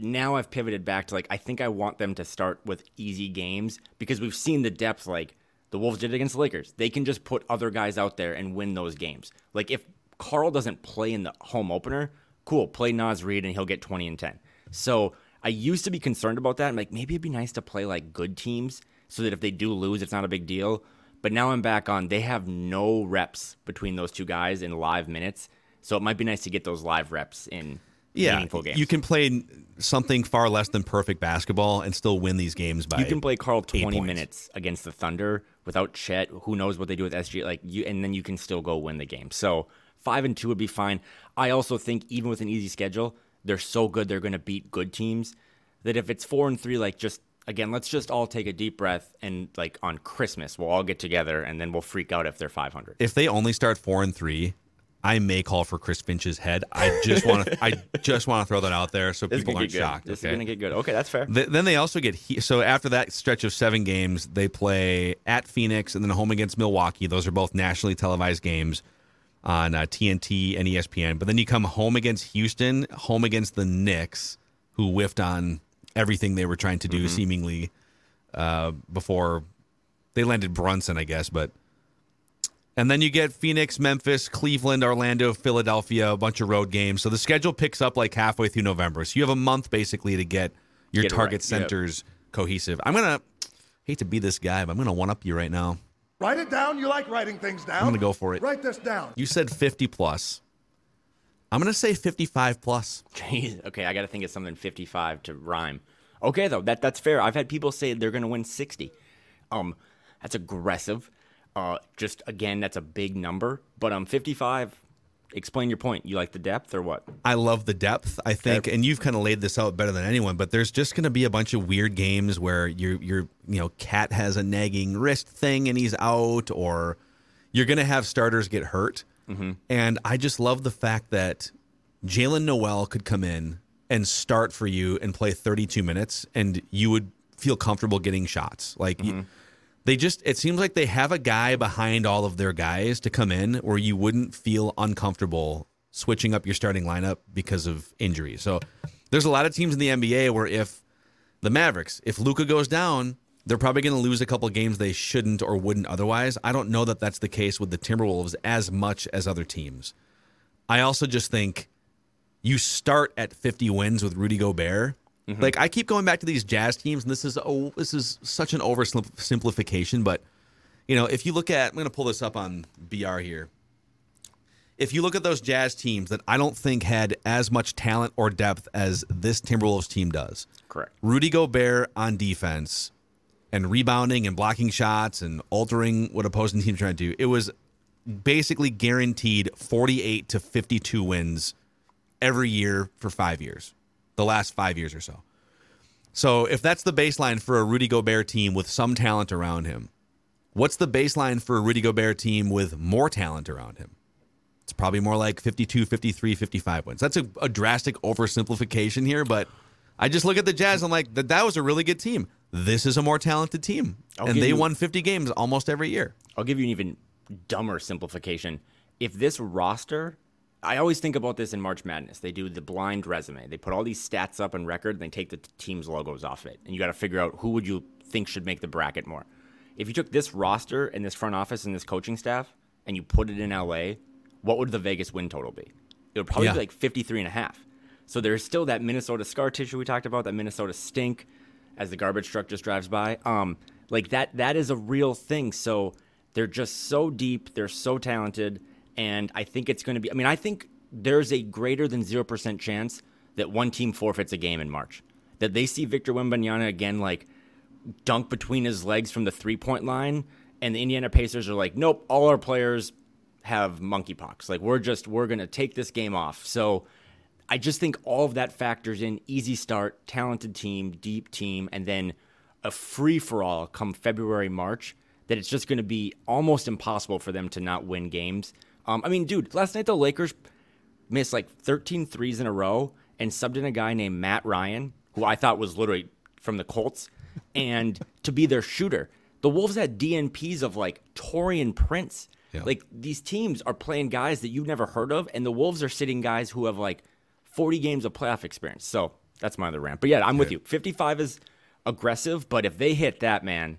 Now I've pivoted back to like, I think I want them to start with easy games because we've seen the depth like the Wolves did against the Lakers. They can just put other guys out there and win those games. Like if Karl doesn't play in the home opener, cool, play Naz Reid and he'll get 20 and 10. So I used to be concerned about that. I'm like, maybe it'd be nice to play like good teams so that if they do lose, it's not a big deal. But now I'm back on. They have no reps between those two guys in live minutes, so it might be nice to get those live reps in Yeah, meaningful games. you can play something far less than perfect basketball and still win these games by. you can play Karl 20 points. minutes against the Thunder without Chet. Who knows what they do with SG? Like you, and then you can still go win the game. So five and two would be fine. I also think even with an easy schedule, they're so good they're going to beat good teams. That if it's four and three, like just again, let's just all take a deep breath and like on Christmas we'll all get together and then we'll freak out if they're 500. If they only start four and three, I may call for Chris Finch's head. I just want to. I just want to throw that out there so This people aren't shocked. This okay? is going to get good. Okay, that's fair. Th- then they also get he- so after that stretch of seven games, they play at Phoenix and then home against Milwaukee. Those are both nationally televised games on uh, TNT and ESPN. But then you come home against Houston, home against the Knicks, who whiffed on everything they were trying to do, seemingly uh, before they landed Brunson, I guess. But and then you get Phoenix, Memphis, Cleveland, Orlando, Philadelphia, a bunch of road games. So the schedule picks up like halfway through November. So you have a month basically to get your Get target right. Yep. centers cohesive. I'm gonna hate to be this guy, but I'm gonna one up you right now. Write it down. You like writing things down. I'm gonna go for it. Write this down. You said 50 plus. I'm going to say 55 plus. Jeez. Okay, I got to think of something 55 to rhyme. Okay, though that that's fair. I've had people say they're going to win 60. Um, that's aggressive. Uh, just again, that's a big number. But um, 55. Explain your point. You like the depth or what? I love the depth. I think, and you've kind of laid this out better than anyone. But there's just going to be a bunch of weird games where you're, you're, you know, KAT has a nagging wrist thing and he's out, or you're going to have starters get hurt. Mm-hmm. And I just love the fact that Jaylen Nowell could come in and start for you and play 32 minutes, and you would feel comfortable getting shots. Like. Mm-hmm. You, they just it seems like they have a guy behind all of their guys to come in where you wouldn't feel uncomfortable switching up your starting lineup because of injury. So there's a lot of teams in the NBA where if the Mavericks, if Luka goes down, they're probably going to lose a couple games they shouldn't or wouldn't otherwise. I don't know that that's the case with the Timberwolves as much as other teams. I also just think you start at 50 wins with Rudy Gobert Mm-hmm. Like I keep going back to these jazz teams, and this is oh, this is such an oversimplification. But you know, if you look at, I'm going to pull this up on BR here. If you look at those jazz teams that I don't think had as much talent or depth as this Timberwolves team does. Correct. Rudy Gobert on defense and rebounding and blocking shots and altering what opposing teams trying to do. It was basically guaranteed 48 to 52 wins every year for five years the last five years or so. So if that's the baseline for a Rudy Gobert team with some talent around him, what's the baseline for a Rudy Gobert team with more talent around him? It's probably more like 52, 53, 55 wins. That's a, a drastic oversimplification here, but I just look at the Jazz. I'm like, that, that was a really good team. This is a more talented team. I'll and they you, won 50 games almost every year. I'll give you an even dumber simplification. If this roster I always think about this in March Madness. They do the blind resume. They put all these stats up on record and they take the team's logos off it. And you got to figure out who would you think should make the bracket more. If you took this roster and this front office and this coaching staff and you put it in LA, what would the Vegas win total be? It would probably yeah. be like 53 and a half. So there's still that Minnesota scar tissue we talked about, that Minnesota stink as the garbage truck just drives by. Um, like that that is a real thing. So they're just so deep, they're so talented and I think it's going to be. I mean, I think there's a greater than zero percent chance that one team forfeits a game in March. That they see Victor Wembanyama again, like dunk between his legs from the three point line, and the Indiana Pacers are like, nope, all our players have monkeypox. Like we're just we're going to take this game off. So. I just think all of that factors in easy start, talented team, deep team, and then a free for all come February, March, that it's just going to be almost impossible for them to not win games. Um, I mean, dude, last night the Lakers missed like 13 threes in a row and subbed in a guy named Matt Ryan, who I thought was literally from the Colts, and [laughs] to be their shooter. The Wolves had DNPs of like Taurean Prince. Yeah. Like these teams are playing guys that you've never heard of, and the Wolves are sitting guys who have like 40 games of playoff experience. So that's my other rant. But yeah, I'm with you. 55 is aggressive, but if they hit that, man,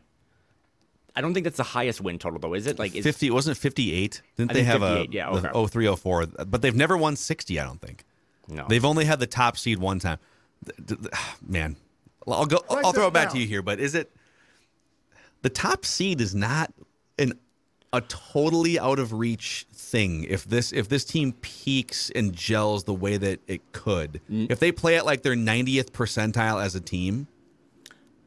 I don't think that's the highest win total though, is it? Like is, 50 wasn't 58? Didn't they have a yeah, okay. 0304, but they've never won 60, I don't think. No. They've only had the top seed one time. [sighs] Man, I'll go I'll throw it back down. to you here, but is it the top seed is not an a totally out of reach thing if this if this team peaks and gels the way that it could. Mm. If they play at like their 90th percentile as a team,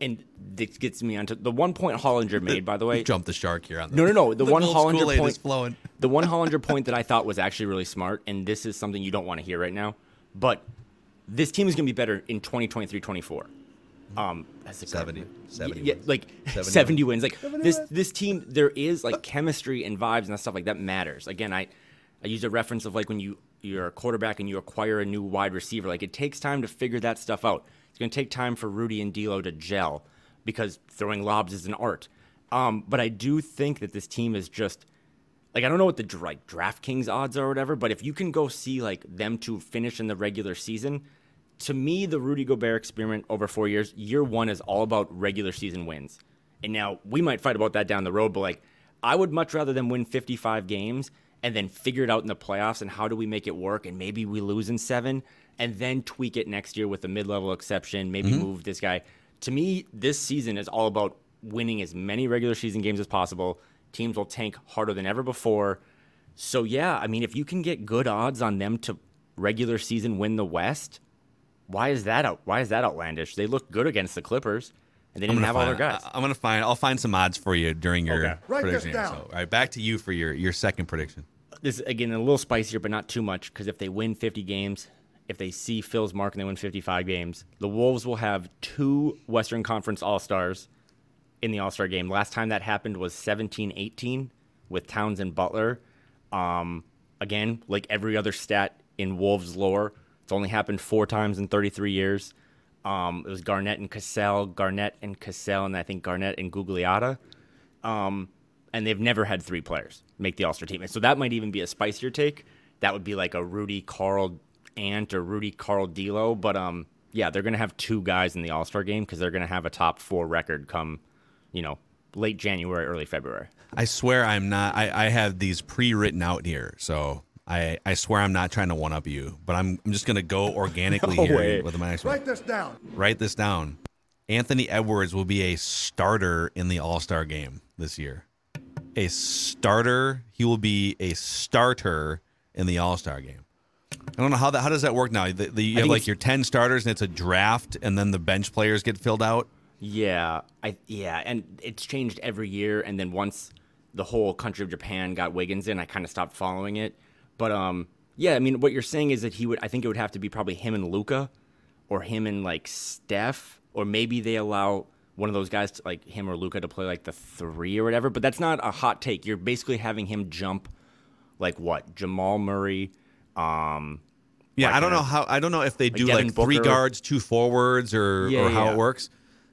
and this gets me onto the one point Hollinger made. By the [laughs] way, jump the shark here on the, no, no, no. The, [laughs] the one Hollinger point, flowing. [laughs] the one Hollinger point that I thought was actually really smart, and this is something you don't want to hear right now, but this team is going to be better in 2023, 24. Um, as a 70, 70 yeah, wins. like 70, 70 wins. Like 70 this, this team, there is like chemistry and vibes and that stuff like that matters. Again, I, I use a reference of like when you you're a quarterback and you acquire a new wide receiver. Like it takes time to figure that stuff out. It's going to take time for Rudy and D'Lo to gel because throwing lobs is an art. Um, but I do think that this team is just like I don't know what the like DraftKings odds are or whatever, but if you can go see like them to finish in the regular season, to me the Rudy Gobert experiment over four years, year one is all about regular season wins. And now we might fight about that down the road, but like I would much rather them win 55 games and then figure it out in the playoffs and how do we make it work and maybe we lose in seven and then tweak it next year with a mid-level exception, maybe mm-hmm. move this guy. To me, this season is all about winning as many regular season games as possible. Teams will tank harder than ever before. So yeah, I mean, if you can get good odds on them to regular season win the West. Why is that out? Why is that outlandish? They look good against the Clippers, and they I'm didn't gonna have all their guys. I, am gonna find. I'll find some odds for you during your Okay. Write this prediction. here. down. So, all right, back to you for your your second prediction. This again a little spicier, but not too much. Because if they win 50 games, if they see Phil's mark and they win 55 games, the Wolves will have two Western Conference All Stars in the All Star game. Last time that happened was 17-18 with Towns and Butler. Um, again, like every other stat in Wolves lore, it's only happened four times in 33 years. Um, it was Garnett and Cassell, Garnett and Cassell, and I think Garnett and Gugliotta um, and they've never had three players make the All Star team. And so that might even be a spicier take. That would be like a Rudy Karl Ant or Rudy Karl D'Lo. But um, yeah, they're gonna have two guys in the All Star game because they're gonna have a top four record come, you know, late January, early February. I swear I'm not. I, I have these pre-written out here, so I I swear I'm not trying to one up you, but I'm I'm just gonna go organically [laughs] No here way. with my next one. Write this down. Write this down. Anthony Edwards will be a starter in the All Star game this year. A starter. He will be a starter in the All Star game. I don't know how that. How does that work now? The, the, you have like your ten starters, and it's a draft, and then the bench players get filled out. Yeah, I yeah, and it's changed every year. And then once the whole country of Japan got Wiggins in, I kind of stopped following it. But um, yeah, I mean, what you're saying is that he would. I think it would have to be probably him and Luka, or him and like Steph, or maybe they allow one of those guys, to, like him or Luka, to play like the three or whatever. But that's not a hot take. You're basically having him jump, like what Jamal Murray. Um, Yeah, Like I don't a- know how. I don't know if they do Devin like three guards, two forwards, or Yeah, or how yeah. it works.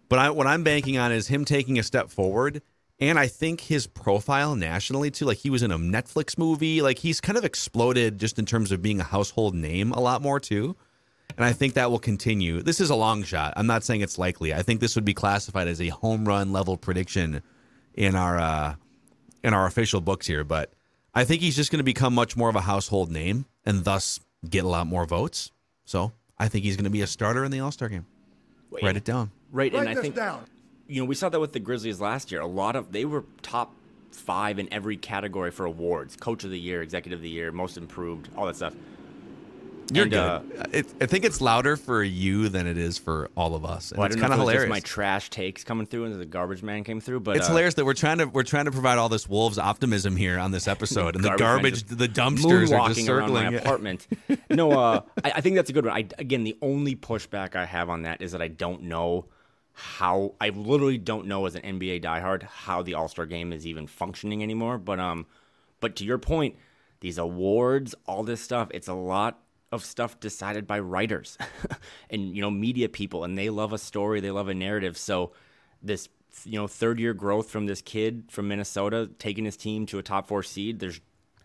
But I, what I'm banking on is him taking a step forward, and I think his profile nationally too. Like he was in a Netflix movie. Like he's kind of exploded just in terms of being a household name a lot more too. And I think that will continue. This is a long shot. I'm not saying it's likely. I think this would be classified as a home run level prediction in our uh, in our official books here. But I think he's just going to become much more of a household name and thus get a lot more votes. So I think he's going to be a starter in the All Star game. Write it down. right, and Write I think down. you know, we saw that with the Grizzlies last year. A lot of they were top five in every category for awards: Coach of the Year, Executive of the Year, Most Improved, all that stuff. You're And, good. uh, it, I think it's louder for you than it is for all of us. And Well, it's kind of hilarious. just my trash takes coming through and the garbage man came through, but it's uh, hilarious that we're trying to we're trying to provide all this wolves optimism here on this episode, and the garbage, the dumpsters are just moonwalking around my circling. apartment. [laughs] no, uh, I, I think that's a good one. I, again, the only pushback I have on that is that I don't know how. I literally don't know as an NBA diehard how the All Star Game is even functioning anymore. But um, but to your point, these awards, all this stuff, it's a lot of stuff decided by writers [laughs] and you know media people, and they love a story, they love a narrative. So this you know third year growth from this kid from Minnesota taking his team to a top four seed. There's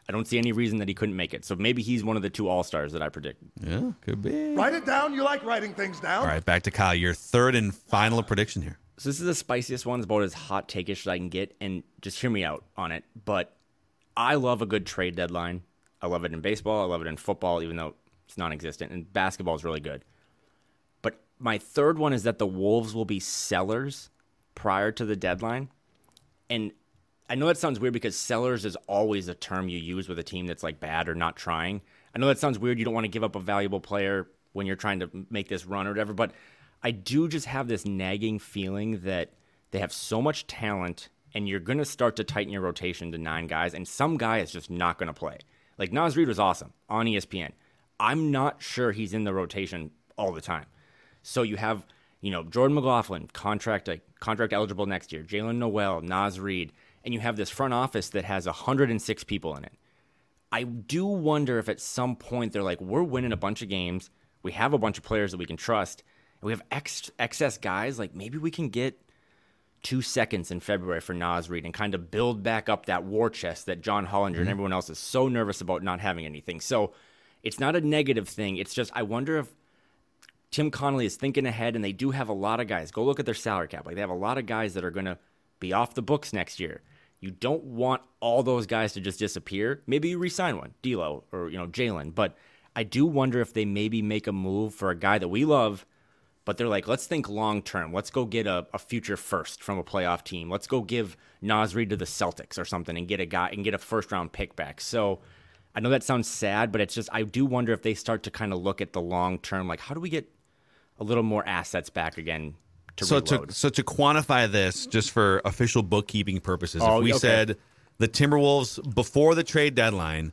I don't see any reason that he couldn't make it. So maybe he's one of the two all stars that I predict. yeah, could be. Write it down. You like writing things down. All right, back to Kyle. Your third and final prediction here. So this is the spiciest one. It's about as hot take-ish as I can get, and just hear me out on it. But I love a good trade deadline. I love it in baseball. I love it in football, even though it's non-existent. And basketball is really good. But my third one is that the Wolves will be sellers prior to the deadline. And I know that sounds weird because sellers is always a term you use with a team that's like bad or not trying. I know that sounds weird. You don't want to give up a valuable player when you're trying to make this run or whatever, but I do just have this nagging feeling that they have so much talent and you're going to start to tighten your rotation to nine guys, and some guy is just not going to play. Like Naz Reid was awesome on ESPN. I'm not sure he's in the rotation all the time. So you have, you know, Jordan McLaughlin, contract contract eligible next year, Jaylen Nowell, Naz Reid, and you have this front office that has 106 people in it. I do wonder if at some point they're like, we're winning a bunch of games, we have a bunch of players that we can trust, and we have ex- excess guys. Like maybe we can get two seconds in February for Naz Reid and kind of build back up that war chest that John Hollinger and mm-hmm. everyone else is so nervous about not having anything. So it's not a negative thing. It's just I wonder if Tim Connolly is thinking ahead, and they do have a lot of guys. Go look at their salary cap. Like they have a lot of guys that are going to be off the books next year. You don't want all those guys to just disappear. Maybe you resign one, D'Lo or you know Jaylen. But I do wonder if they maybe make a move for a guy that we love, but they're like, let's think long term. Let's go get a, a future first from a playoff team. Let's go give Naz Reid to the Celtics or something and get a guy and get a first round pick back. So I know that sounds sad, but it's just I do wonder if they start to kind of look at the long term, like how do we get a little more assets back again to So reload? to so to quantify this, just for official bookkeeping purposes, Oh, if we okay. said the Timberwolves before the trade deadline,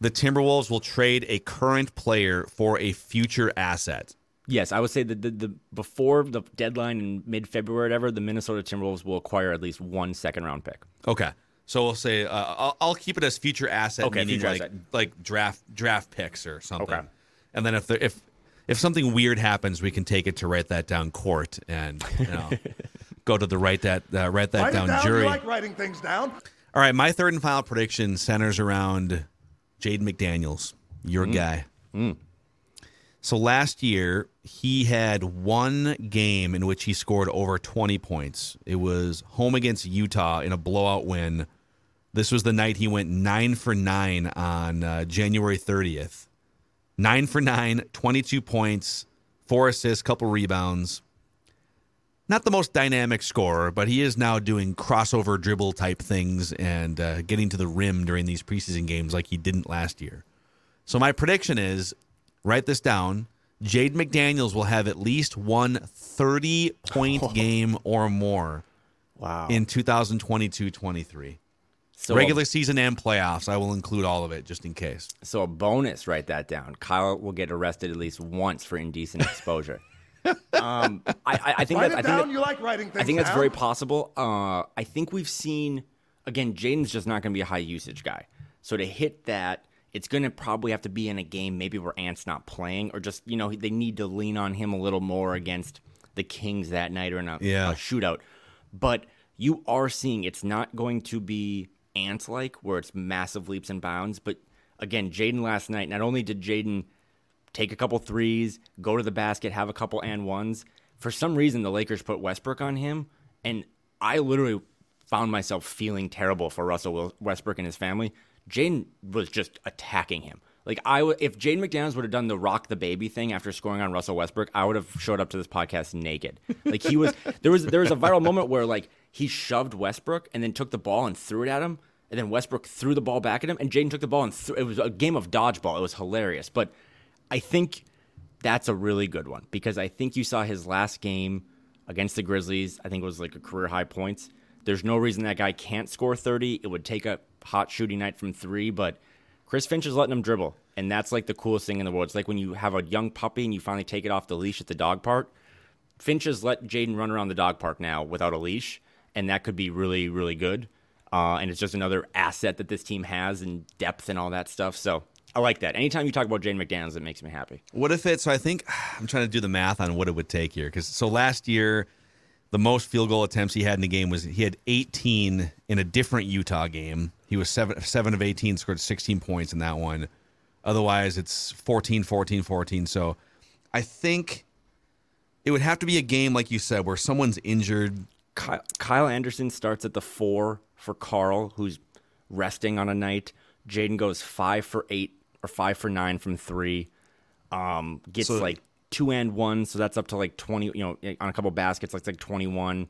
the Timberwolves will trade a current player for a future asset. yes, I would say that the, the before the deadline in mid February, whatever, the Minnesota Timberwolves will acquire at least one second round pick. Okay. So we'll say uh, I'll, I'll keep it as future asset, Okay, meaning future like asset. like draft draft picks or something. Okay. And then if there, if if something weird happens, we can take it to write that down court and you know [laughs] go to the write that uh, write that Write down, down. jury. You like writing things down. All right, my third and final prediction centers around Jaden McDaniels, your Mm. guy. So last year, he had one game in which he scored over 20 points. It was home against Utah in a blowout win. This was the night he went nine for nine on uh, January 30th. Nine for nine, 22 points, four assists, couple rebounds. Not the most dynamic scorer, but he is now doing crossover dribble type things and uh, getting to the rim during these preseason games like he didn't last year. So my prediction is write this down. Jaden McDaniels will have at least one 30 point [laughs] game or more Wow. in 2022 23. So Regular season and playoffs. I will include all of it just in case. So a bonus, write that down. Kyle will get arrested at least once for indecent exposure. [laughs] um, I, I, I think Write that I think down. that, You like writing things I think that's down. very possible. Uh, I think we've seen again. Jaden's just not going to be a high usage guy. So to hit that, it's going to probably have to be in a game maybe where Ant's not playing, or just you know they need to lean on him a little more against the Kings that night or in a, Yeah. a shootout. But you are seeing it's not going to be Ant like where it's massive leaps and bounds. But again, Jaden last night, not only did Jaden take a couple threes, go to the basket, have a couple and ones. For some reason, the Lakers put Westbrook on him, and I literally found myself feeling terrible for Russell Westbrook and his family. Jaden was just attacking him. Like I, would, if Jaden McDaniels would have done the rock the baby thing after scoring on Russell Westbrook, I would have showed up to this podcast naked. Like he was, there was there was a viral moment where like he shoved Westbrook and then took the ball and threw it at him, and then Westbrook threw the ball back at him, and Jaden took the ball and threw. It was a game of dodgeball. It was hilarious, but I think that's a really good one because I think you saw his last game against the Grizzlies. I think it was like a career high points. There's no reason that guy can't score 30. It would take a hot shooting night from three, but Chris Finch is letting him dribble, and that's like the coolest thing in the world. It's like when you have a young puppy and you finally take it off the leash at the dog park. Finch has let Jaden run around the dog park now without a leash, and that could be really, really good. Uh, and it's just another asset that this team has and depth and all that stuff. So I like that. Anytime you talk about Jaden McDaniels, it makes me happy. What if it? So I think [sighs] I'm trying to do the math on what it would take here. Because so last year, the most field goal attempts he had in a game was he had 18 in a different Utah game. He was seven seven of 18, scored 16 points in that one. Otherwise, it's 14, 14, 14. So I think it would have to be a game like you said where someone's injured. Kyle, Kyle Anderson starts at the four for Karl, who's resting on a night. Jaden goes five for eight or five for nine from three. Um, gets So- like two and one, so that's up to like twenty. You know, on a couple baskets, like like twenty one.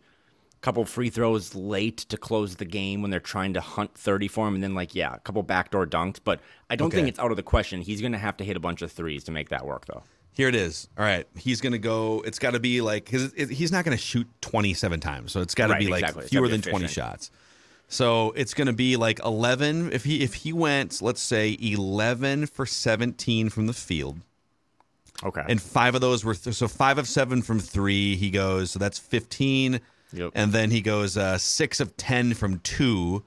Couple free throws late to close the game when they're trying to hunt thirty for him, and then like yeah, a couple backdoor dunks. But I don't think it's out of the question. He's going to have to hit a bunch of threes to make that work, though. Here it is. All right, he's gonna go. It's got to be like his, it, he's not gonna shoot 27 times, so it's got to Right, be like exactly. Fewer than 20 shots. So it's gonna be like 11. If he if he went, let's say 11 for 17 from the field, Okay. and five of those were th- so five of seven from three. He goes, so that's 15, Yep. and then he goes uh, six of 10 from two.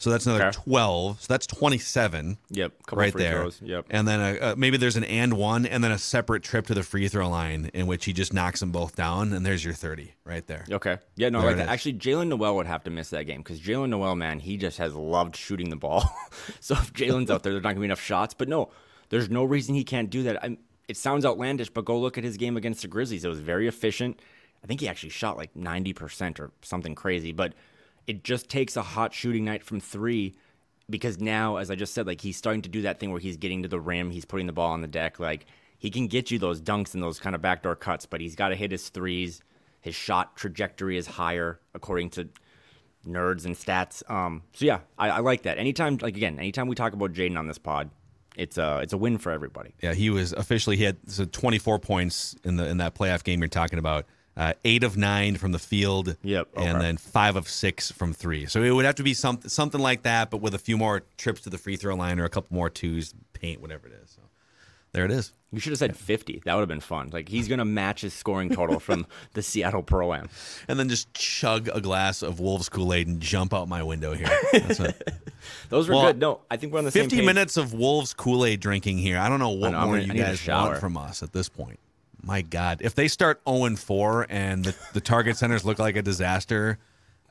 So that's another Okay. 12. So that's 27 yep. Right there. throws. Yep. And then a, uh, maybe there's an and one, and then a separate trip to the free throw line in which he just knocks them both down, and there's your 30 right there. Okay. Yeah, no, There like it that. is. Actually, Jaylen Nowell would have to miss that game because Jaylen Nowell, man, he just has loved shooting the ball. [laughs] so if Jaylen's out there, there's not going to be enough shots. But no, there's no reason he can't do that. I'm, it sounds outlandish, but go look at his game against the Grizzlies. It was very efficient. I think he actually shot like 90% or something crazy. But it just takes a hot shooting night from three because now, as I just said, like he's starting to do that thing where he's getting to the rim, he's putting the ball on the deck. Like he can get you those dunks and those kind of backdoor cuts, but he's got to hit his threes. His shot trajectory is higher, according to nerds and stats. Um, so yeah, I, I like that. Anytime, like again, anytime we talk about Jaden on this pod, it's a it's a win for everybody. Yeah, he was officially he had so 24 points in the in that playoff game you're talking about. Uh, eight of nine from the field, Yep, okay. and then five of six from three. So it would have to be something something like that, but with a few more trips to the free throw line or a couple more twos, paint, whatever it is. So there it is. You should have said 50. That would have been fun. Like he's gonna match his scoring total [laughs] from the Seattle Pro Am. And then just chug a glass of Wolves Kool Aid and jump out my window here. That's. [laughs] Those were Well, good. No, I think we're on the same 50 minutes of Wolves Kool Aid drinking here. I don't know what I know, more gonna- you guys want from us at this point. My God, if they start 0 4 and the, the target centers look like a disaster,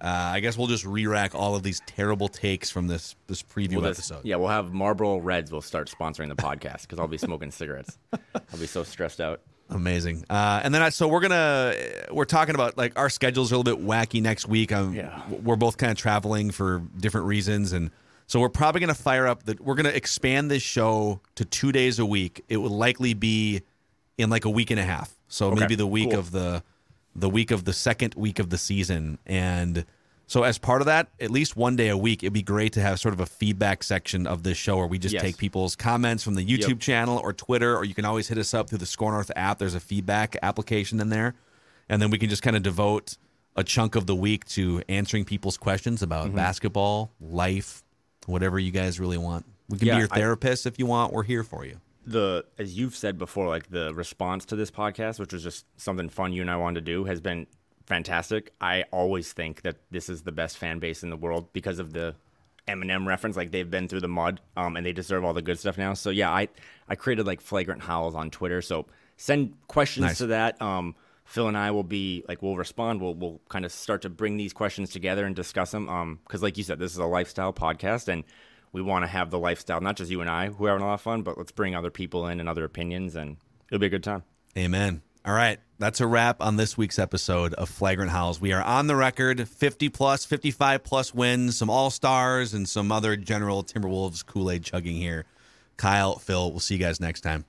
uh, I guess we'll just re-rack all of these terrible takes from this this preview We'll just- episode. yeah, we'll have Marlboro Reds. will start sponsoring the podcast because I'll be smoking cigarettes. I'll be so stressed out. Amazing. Uh, and then I, so we're gonna we're talking about like our schedules are a little bit wacky next week. Um, Yeah. we're both kind of traveling for different reasons, and so we're probably gonna fire up that we're gonna expand this show to two days a week. It will likely be in like a week and a half. So Okay, maybe the week cool. of the the week of the second week of the season, and so as part of that, at least one day a week, it'd be great to have sort of a feedback section of this show where we just Yes. take people's comments from the YouTube Yep. channel or Twitter, or you can always hit us up through the Score North app. There's a feedback application in there, and then we can just kind of devote a chunk of the week to answering people's questions about Mm-hmm. basketball, life, whatever you guys really want. We can Yeah, be your I- therapist if you want. We're here for you. The as you've said before, like the response to this podcast, which was just something fun you and I wanted to do, has been fantastic. I always think that this is the best fan base in the world because of the Eminem reference. Like they've been through the mud, um, and they deserve all the good stuff now. So yeah, I I created like flagrant howls on Twitter. So send questions Nice. to that. Um, Phil and I will be like we'll respond. We'll we'll kind of start to bring these questions together and discuss them. Um, because like you said, this is a lifestyle podcast and. We want to have the lifestyle, not just you and I, who are having a lot of fun, but let's bring other people in and other opinions, and it'll be a good time. Amen. All right. That's a wrap on this week's episode of Flagrant Howls. We are on the record 50 plus, 55 plus wins, some All Stars, and some other general Timberwolves Kool Aid chugging here. Kyle, Phil, we'll see you guys next time.